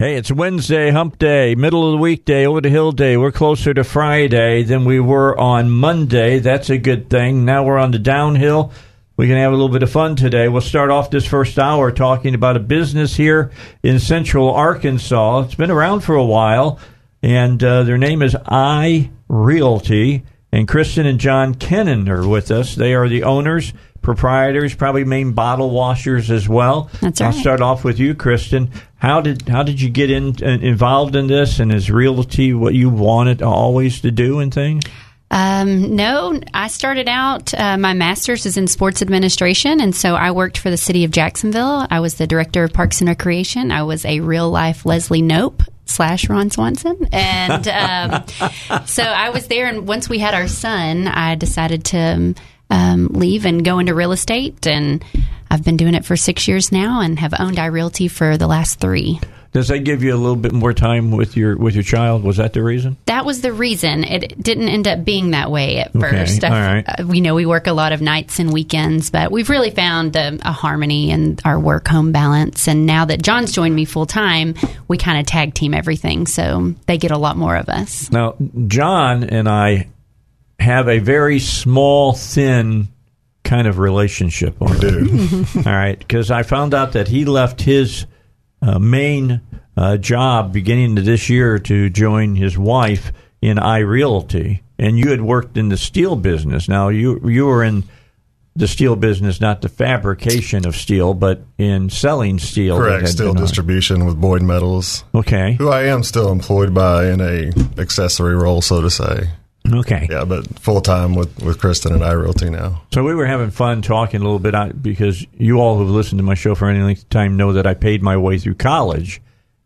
Hey, it's Wednesday, hump day, middle of the weekday, over the hill day. We're closer to Friday than we were on Monday. That's a good thing. Now we're on the downhill. We can have a little bit of fun today. We'll start off this first hour talking about a business here in central Arkansas. It's been around for a while, and uh, their name is I Realty. And Kristen and John Kennan are with us. They are the owners proprietors, probably main bottle washers as well. That's I'll start off with you, Kristen. How did how did you get in, uh, involved in this, and is realty what you wanted always to do and things? Um, no, I started out, uh, my master's is in sports administration. And so I worked for the city of Jacksonville. I was the director of Parks and Recreation. I was a real life Leslie Knope slash Ron Swanson. And um, so I was there. And once we had our son, I decided to um, leave and go into real estate. And I've been doing it for six years now and have owned iRealty for the last three. Does that give you a little bit more time with your with your child? Was that the reason? That was the reason. It didn't end up being that way at Okay, first. all right. Uh, we know we work a lot of nights and weekends, but we've really found a, a harmony in our work home balance. And now that John's joined me full time, we kind of tag team everything, so they get a lot more of us. Now, John and I have a very small, thin kind of relationship. We do. All right, because I found out that he left his uh, main uh, job beginning of this year to join his wife in iRealty, and you had worked in the steel business. Now you you were in the steel business, not the fabrication of steel, but in selling steel. Correct. on. distribution with Boyd Metals, Okay. who I am still employed by in a accessory role, so to say. Okay. Yeah, but full time with with Kristen and iRealty now. So we were having fun talking a little bit because you all who've listened to my show for any length of time know that I paid my way through college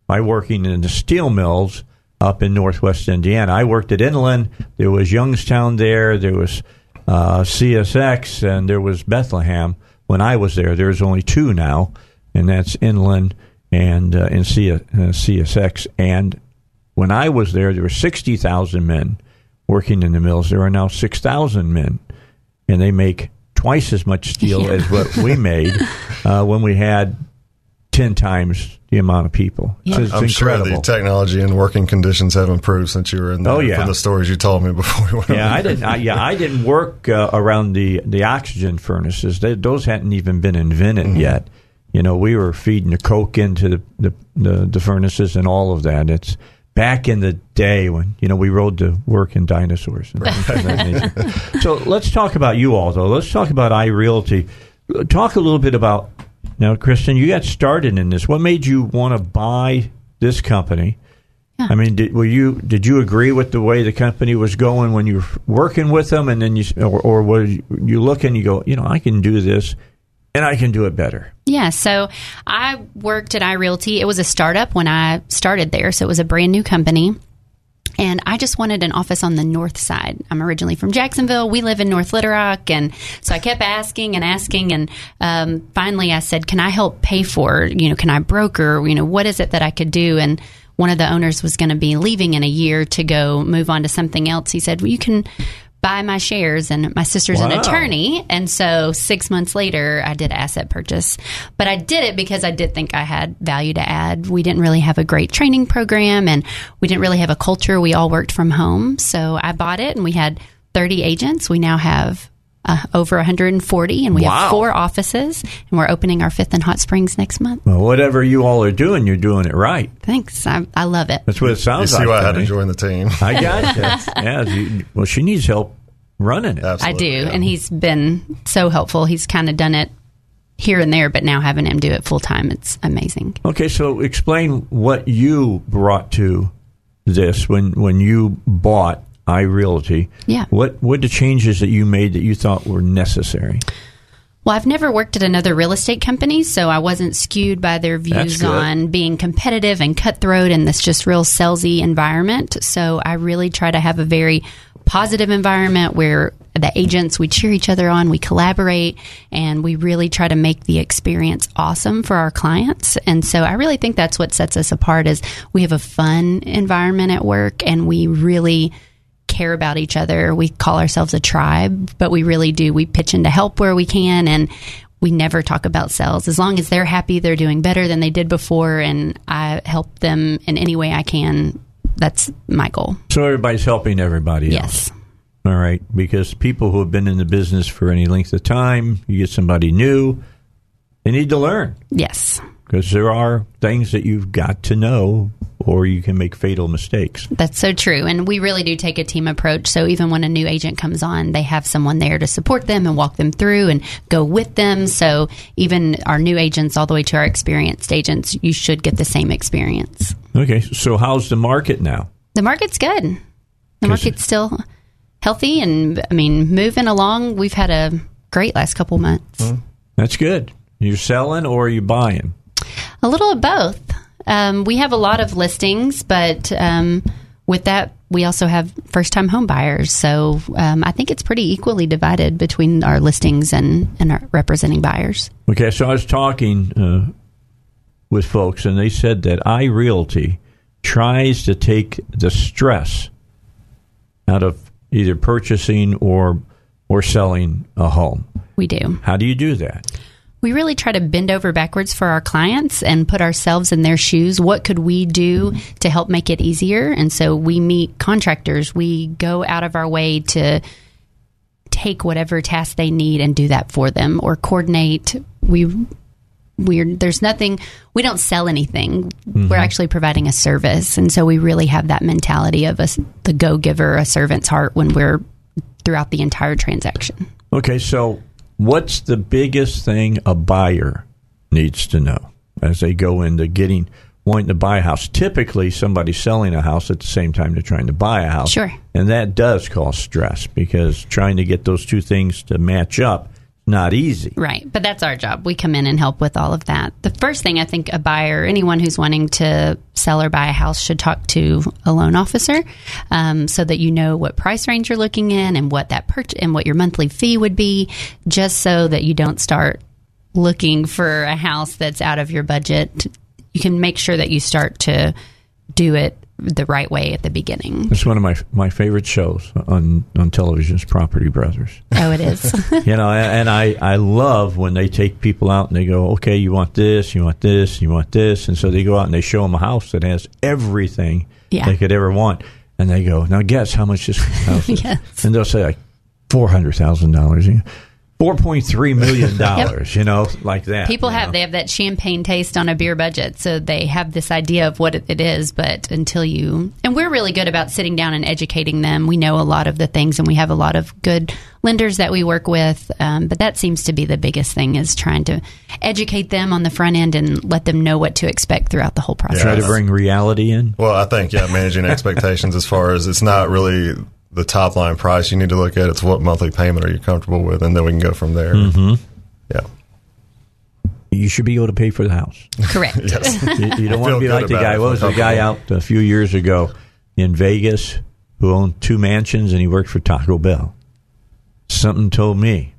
by working in the steel mills up in northwest Indiana. I worked at Inland. There was Youngstown there. There was uh, USX and there was Bethlehem when I was there. There's only two now, and that's Inland and uh, in C- uh, USX. And when I was there, there were sixty thousand men working in the mills. There are now six thousand men and they make twice as much steel as what we made uh, when we had ten times the amount of people. So it's I'm sure incredible. the technology and working conditions have improved since you were in there. Oh, yeah. From the stories you told me before we went yeah. I didn't. I, yeah, I didn't work uh, around the the oxygen furnaces. They, those hadn't even been invented Mm-hmm. yet. You know, we were feeding the coke into the, the the the furnaces and all of that. It's back in the day when you know we rode to work in dinosaurs. And things of that nature. so let's talk about you all though. Let's talk about iRealty. Talk a little bit about now, Kristen. You got started in this. What made you want to buy this company? I mean, did, were you did you agree with the way the company was going when you were working with them, and then you or, or were you, you look and you go, you know, I can do this, and I can do it better. Yeah, so I worked at iRealty. It was a startup when I started there, so it was a brand new company. And I just wanted an office on the north side. I'm originally from Jacksonville. We live in North Little Rock. And so I kept asking and asking. And um, finally I said, Can I help pay for, you know, can I broker? You know, what is it that I could do? And one of the owners was going to be leaving in a year to go move on to something else. He said, Well, you can buy my shares. And my sister's an attorney. And so six months later, I did asset purchase. But I did it because I did think I had value to add. We didn't really have a great training program and we didn't really have a culture. We all worked from home. So I bought it and we had 30 agents. We now have uh, over 140 and we Wow. have four offices and we're opening our fifth in Hot Springs next month. Well, whatever you all are doing, you're doing it right. Thanks. I, I love it. That's what it You sounds see like. why I to had to me. join the team. I got you. yeah. well, she needs help running it. I do. yeah. And he's been so helpful. He's kind of done it here and there, but now having him do it full time, it's amazing. Okay, so explain what you brought to this when when you bought iRealty. Yeah. What what the changes that you made that you thought were necessary? Well, I've never worked at another real estate company, so I wasn't skewed by their views on being competitive and cutthroat in this just real salesy environment. So I really try to have a very positive environment where the agents we cheer each other on, we collaborate, and we really try to make the experience awesome for our clients. And so I really think that's what sets us apart is we have a fun environment at work and we really care about each other. We call ourselves a tribe, but we really do. We pitch in to help where we can and we never talk about sales. As long as they're happy, they're doing better than they did before, and I help them in any way I can. That's my goal. So everybody's helping everybody Yes. else. All right. Because people who have been in the business for any length of time, you get somebody new, they need to learn. Yes. Because there are things that you've got to know, or you can make fatal mistakes. That's so true. And we really do take a team approach. So even when a new agent comes on, they have someone there to support them and walk them through and go with them. So even our new agents, all the way to our experienced agents, you should get the same experience. Okay. So how's the market now? The market's good. The market's still healthy and, I mean, moving along. We've had a great last couple months. That's good. You're selling or are you buying? A little of both. Um, we have a lot of listings, but um, with that, we also have first time home buyers. So um, I think it's pretty equally divided between our listings and, and our representing buyers. Okay, so I was talking uh, with folks, and they said that iRealty tries to take the stress out of either purchasing or or selling a home. We do. How do you do that? We really try to bend over backwards for our clients and put ourselves in their shoes. What could we do to help make it easier? And so we meet contractors. We go out of our way to take whatever task they need and do that for them or coordinate. We we're there's nothing we don't sell anything. We're mm-hmm. actually providing a service. And so we really have that mentality of a, the go giver, a servant's heart when we're throughout the entire transaction. Okay, so what's the biggest thing a buyer needs to know as they go into getting wanting to buy a house? Typically, somebody's selling a house at the same time they're trying to buy a house. Sure. And that does cause stress because trying to get those two things to match up not easy. Right. But that's our job. We come in and help with all of that. The first thing I think a buyer, anyone who's wanting to sell or buy a house, should talk to a loan officer um, so that you know what price range you're looking in and what that purchase and what your monthly fee would be, just so that you don't start looking for a house that's out of your budget. You can make sure that you start to do it the right way at the beginning. It's one of my my favorite shows on on television is Property Brothers. Oh, it is. you know, and I, I love when they take people out and they go, okay, you want this, you want this, you want this. And so they go out and they show them a house that has everything Yeah. they could ever want. And they go, now guess how much this house is. Yes. And they'll say like $400,000. $4.3 million, you know, like that. People have know. they have that champagne taste on a beer budget, so they have this idea of what it, it is. But until you and we're really good about sitting down and educating them. We know a lot of the things, and we have a lot of good lenders that we work with. Um, but that seems to be the biggest thing is trying to educate them on the front end and let them know what to expect throughout the whole process. Try to bring reality in. Well, I think yeah, managing expectations as far as it's not really the top line price you need to look at. It's what monthly payment are you comfortable with, and then we can go from there. Mm-hmm. Yeah, You should be able to pay for the house. Correct. yes, You, you don't want to be like the guy. What was the guy out a few years ago in Vegas who owned two mansions and he worked for Taco Bell? Something told me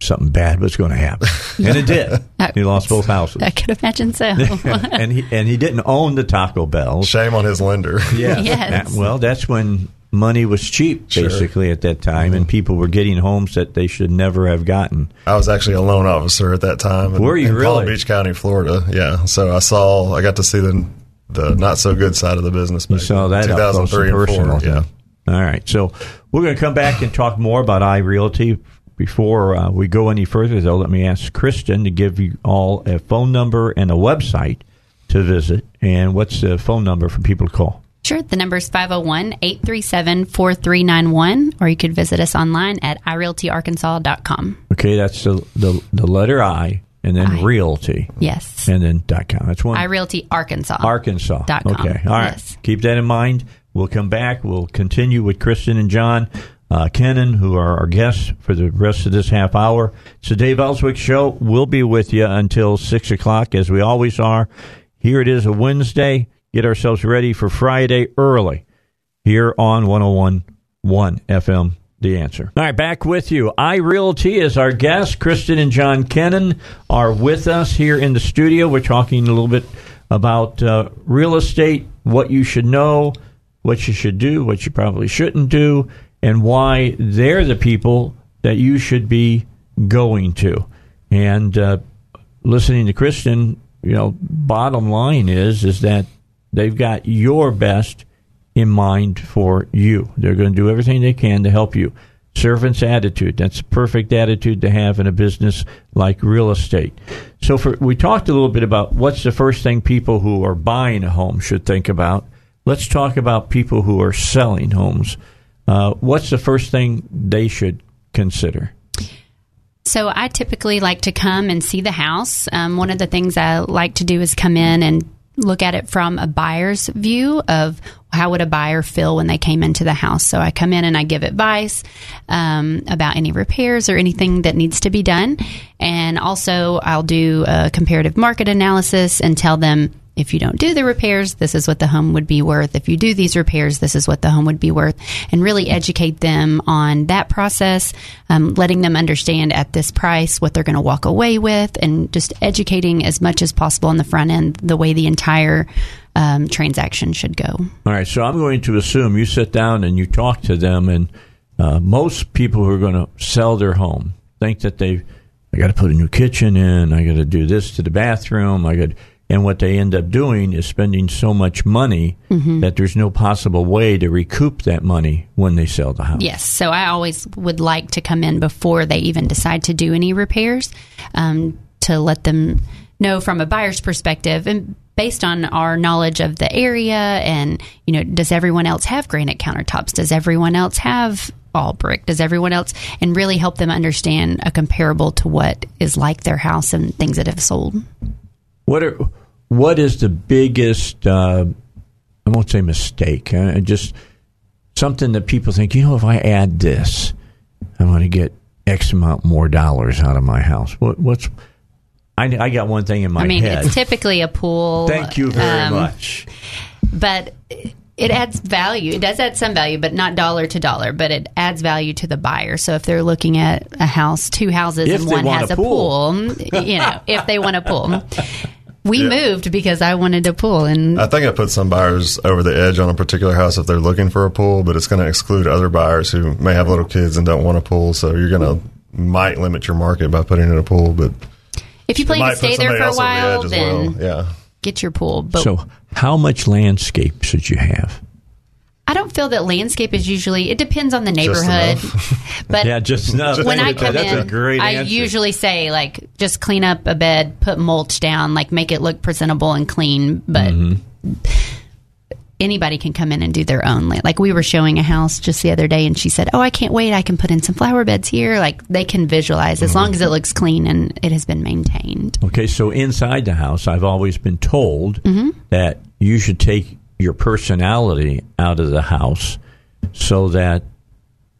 something bad was going to happen, and it did. He lost both houses, I could imagine so. and he and he didn't own the Taco Bells. shame on his lender. Yeah, Yes. That- well, that's when money was cheap, Sure. basically at that time, and people were getting homes that they should never have gotten. I was actually a loan officer at that time. In, Were you in Palm? Beach County, Florida? Yeah. So I saw, I got to see the the not so good side of the business. You saw that 2003 and and four. Yeah. All right. So we're going to come back and talk more about iRealty. Before uh, we go any further, though, let me ask Kristen to give you all a phone number and a website to visit. And what's the phone number for people to call? The number is 501 837 4391, or you could visit us online at irealtyarkansas.com. Okay, that's the the, the letter I, and then I. Realty, Yes. and then dot com. That's one. iRealty Arkansas. Arkansas. Dot com. Okay. All right. Yes. Keep that in mind. We'll come back. We'll continue with Kristen and John uh, Kennan, who are our guests for the rest of this half hour. It's the Dave Elswick Show. We'll be with you until 6 o'clock, as we always are. Here it is, a Wednesday. Get ourselves ready for Friday early here on 101.1 FM the answer. All right, back with you. iRealty is our guest. Kristen and John Kennan are with us here in the studio. We're talking a little bit about uh, real estate, what you should know, what you should do, what you probably shouldn't do, and why they're the people that you should be going to. And uh, listening to Kristen, you know, bottom line is is that they've got your best in mind for you. They're going to do everything they can to help you. Servant's attitude. That's a perfect attitude to have in a business like real estate. So for, we talked a little bit about what's the first thing people who are buying a home should think about. Let's talk about people who are selling homes. Uh, what's the first thing they should consider? So I typically like to come and see the house. Um, one of the things I like to do is come in and look at it from a buyer's view of how would a buyer feel when they came into the house. So I come in and I give advice um, about any repairs or anything that needs to be done, and also I'll do a comparative market analysis and tell them if you don't do the repairs, this is what the home would be worth. If you do these repairs, this is what the home would be worth. And really educate them on that process, um, letting them understand at this price what they're going to walk away with, and just educating as much as possible on the front end the way the entire um, transaction should go. All right. So I'm going to assume you sit down and you talk to them, and uh, most people who are going to sell their home think that they, I got to put a new kitchen in, I got to do this to the bathroom, I got and what they end up doing is spending so much money mm-hmm. that there's no possible way to recoup that money when they sell the house. Yes. So I always would like to come in before they even decide to do any repairs um, to let them know from a buyer's perspective and based on our knowledge of the area and you know does everyone else have granite countertops does everyone else have all brick does everyone else and really help them understand a comparable to what is like their house and things that have sold what are what is the biggest? Uh, I won't say mistake. Uh, just something that people think. You know, if I add this, I'm going to get X amount more dollars out of my house. What, what's I, I, got one thing in my head. I mean, head. it's typically a pool. Thank you very um, much. But it adds value. It does add some value, but not dollar to dollar. But it adds value to the buyer. So if they're looking at a house, two houses, if and one has a pool, pool you know, if they want a pool, we yeah. moved because I wanted a pool, and I think I put some buyers over the edge on a particular house if they're looking for a pool, but it's going to exclude other buyers who may have little kids and don't want a pool. So you're going to might limit your market by putting in a pool, but if you plan to stay there for a while, then well. yeah, get your pool. But so, how much landscape should you have? I don't feel that landscape is usually. It depends on the neighborhood, but yeah, just enough. When I come in, I answer. usually say like just clean up a bed, put mulch down, like make it look presentable and clean. But mm-hmm. anybody can come in and do their own. Like we were showing a house just the other day, and she said, "Oh, I can't wait! I can put in some flower beds here." Like they can visualize as mm-hmm. long as it looks clean and it has been maintained. Okay, so inside the house, I've always been told mm-hmm. that you should take your personality out of the house so that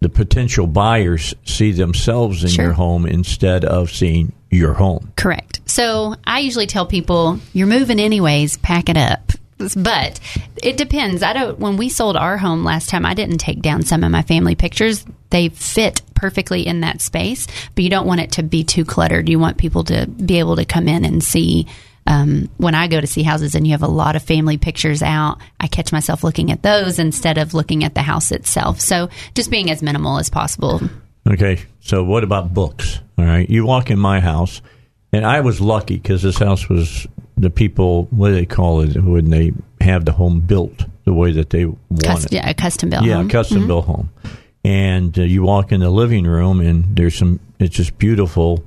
the potential buyers see themselves in sure. your home instead of seeing your home. Correct. So I usually tell people, you're moving anyways, pack it up. But it depends. I don't when we sold our home last time, I didn't take down some of my family pictures. They fit perfectly in that space, but you don't want it to be too cluttered. You want people to be able to come in and see um, when I go to see houses and you have a lot of family pictures out, I catch myself looking at those instead of looking at the house itself. So just being as minimal as possible. Okay. So what about books? All right. You walk in my house, and I was lucky because this house was the people, what do they call it when they have the home built the way that they want Cust- it? Yeah, a custom built yeah, home. custom mm-hmm. built home. And uh, you walk in the living room, and there's some, it's just beautiful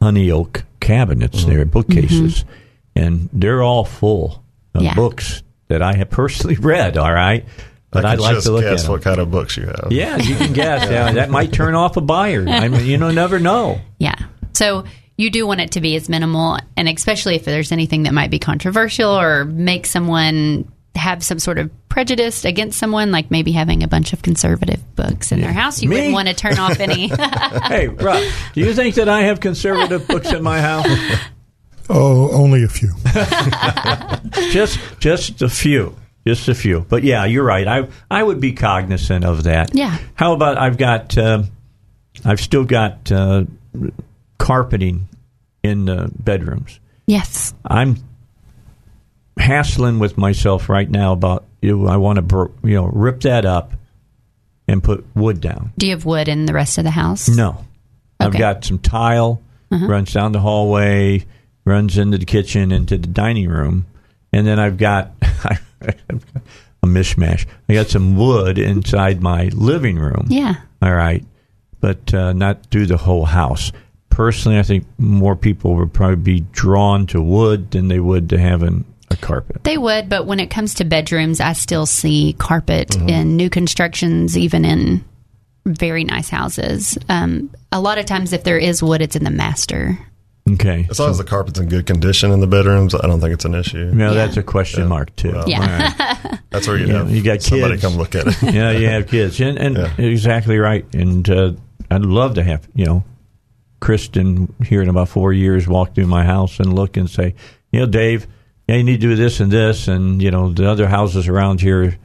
honey oak cabinets mm-hmm. there, bookcases. Mm-hmm and they're all full of yeah. books that I have personally read. All right. But I'd like to look guess at what kind of books you have. Yeah, you can guess. yeah, that might turn off a buyer. I mean, you know, never know. Yeah. So you do want it to be as minimal, and especially if there's anything that might be controversial or make someone have some sort of prejudice against someone, like maybe having a bunch of conservative books in their house, you Me? wouldn't want to turn off any. hey, Rob, do you think that I have conservative books in my house? Oh, only a few. just just a few just a few but yeah you're right i i would be cognizant of that Yeah. how about i've got uh, i've still got uh, carpeting in the bedrooms yes. i'm hassling with myself right now about you know, i want to br- you know rip that up and put wood down Do you have wood in the rest of the house? no Okay. i've got some tile runs down the hallway runs into the kitchen into the dining room and then i've got a mishmash i got some wood inside my living room Yeah. all right but uh, not through the whole house personally i think more people would probably be drawn to wood than they would to having a carpet They would, but when it comes to bedrooms, I still see carpet Mm-hmm. in new constructions, even in very nice houses. Um, a lot of times, if there is wood, it's in the master. Okay As long as the carpet's in good condition in the bedrooms, I don't think it's an issue. now Yeah. that's a question mark too Well, Yeah. All right. That's where you Yeah, have you got somebody kids. come look at it. yeah, you have kids, and, and Yeah. exactly right. And uh, I'd love to have you know, Kristen here in about four years walk through my house and look and say, you know, Dave, yeah, you need to do this and this, and you know, the other houses around here,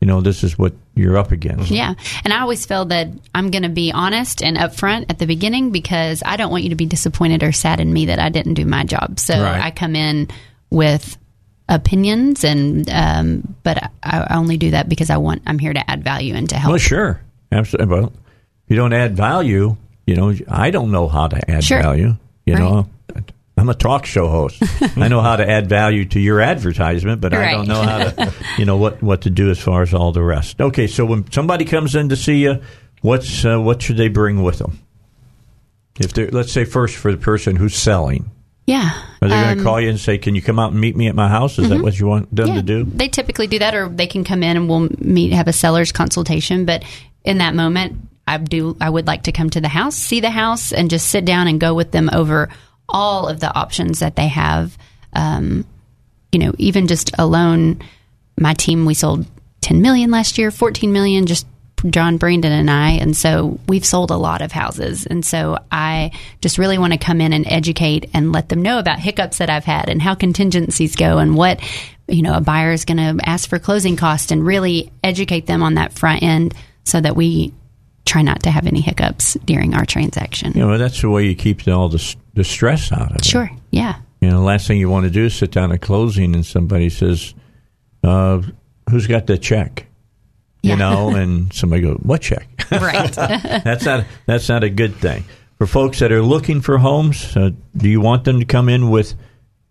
you know, this is what you're up against. Yeah. And I always feel that I'm going to be honest and upfront at the beginning because I don't want you to be disappointed or sad in me that I didn't do my job. So Right. I come in with opinions and um, but I, I only do that because I want I'm here to add value and to help. Well, sure, absolutely. Well, if you don't add value, you know, I don't know how to add Sure. value. You Right. know, I'm a talk show host. I know how to add value to your advertisement, but I don't know how to, you know, what what to do as far as all the rest. Okay, so when somebody comes in to see you, what's uh, what should they bring with them? If they let's say first for the person who's selling, Yeah. are they going Um, to call you and say, "Can you come out and meet me at my house?" Is that what you want them yeah, to do? They typically do that, or they can come in and we'll meet, have a seller's consultation. But in that moment, I do. I would like to come to the house, see the house, and just sit down and go with them over all of the options that they have. Um, you know, even just alone, my team we sold 10 million last year, 14 million, just John Brandon and I. And so we've sold a lot of houses. And so I just really want to come in and educate and let them know about hiccups that I've had and how contingencies go and what, you know, a buyer is going to ask for closing costs and really educate them on that front end so that we try not to have any hiccups during our transaction. You know, that's the way you keep all the, the stress out of it. Sure. Yeah. You know, the last thing you want to do is sit down at closing and somebody says, uh, "Who's got the check?" You Yeah. know, and somebody goes, "What check?" Right. that's not that's not a good thing for folks that are looking for homes. Uh, do you want them to come in with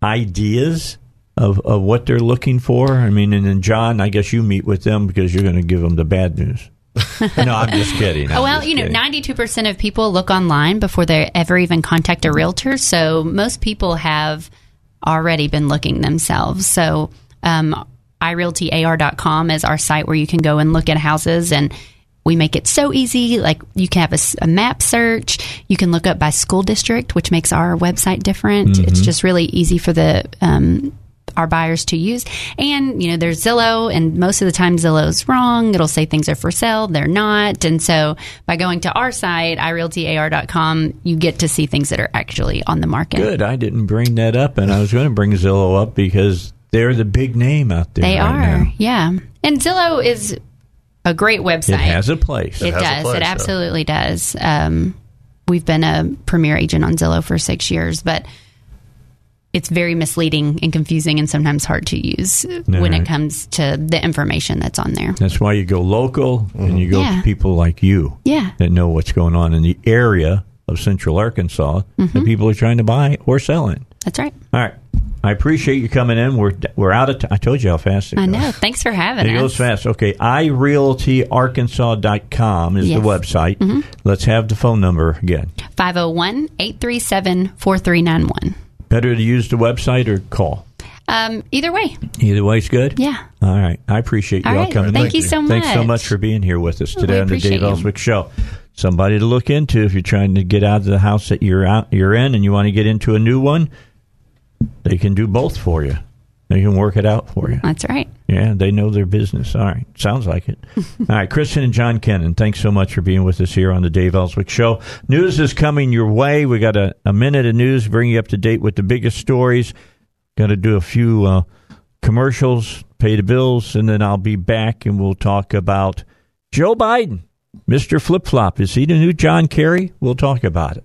ideas of of what they're looking for? I mean, and then John, I guess you meet with them because you're going to give them the bad news. no, I'm just kidding. I'm well, just you know, ninety-two percent of people look online before they ever even contact a realtor. So most people have already been looking themselves. So um, irealtyar.com is our site where you can go and look at houses and. We make it so easy. Like you can have a map search. You can look up by school district, which makes our website different. It's just really easy for the um, our buyers to use. And, you know, there's Zillow, and most of the time Zillow's wrong. It'll say things are for sale, they're not. And so by going to our site, irealtyar.com, you get to see things that are actually on the market. Good. I didn't bring that up, and I was going to bring Zillow up because they're the big name out there. They right are, now. yeah. And Zillow is a great website. It has a place. It has a does. place, it yeah. absolutely does. Um, we've been a premier agent on Zillow for six years, but it's very misleading and confusing and sometimes hard to use when right. it comes to the information that's on there. That's why you go local and you go Yeah. to people like you Yeah. that know what's going on in the area of Central Arkansas Mm-hmm. that people are trying to buy or sell in. That's right. All right. I appreciate you coming in. We're we're out of time. I told you how fast it I know. Thanks for having It us. goes fast. Okay. iRealtyArkansas.com is Yes. the website. Mm-hmm. Let's have the phone number again. 501 837 4391. Better to use the website or call? Um, Either way. Either way is good. Yeah. All right. I appreciate you All all right. coming. Thank you so much. Thanks so much. for being here with us Well, today on the Dave. Elswick Show. Somebody to look into if you're trying to get out of the house that you're out you're in and you want to get into a new one. They can do both for you. They can work it out for you. That's right. Yeah, they know their business. All right. Sounds like it. All right. Kristen and John Kennon, thanks so much for being with us here on the Dave Elswick Show. News is coming your way. We got a, a minute of news, bring you up to date with the biggest stories. Got to do a few uh, commercials, pay the bills, and then I'll be back and we'll talk about Joe Biden, Mr. Flip Flop. Is he the new John Kerry? We'll talk about it.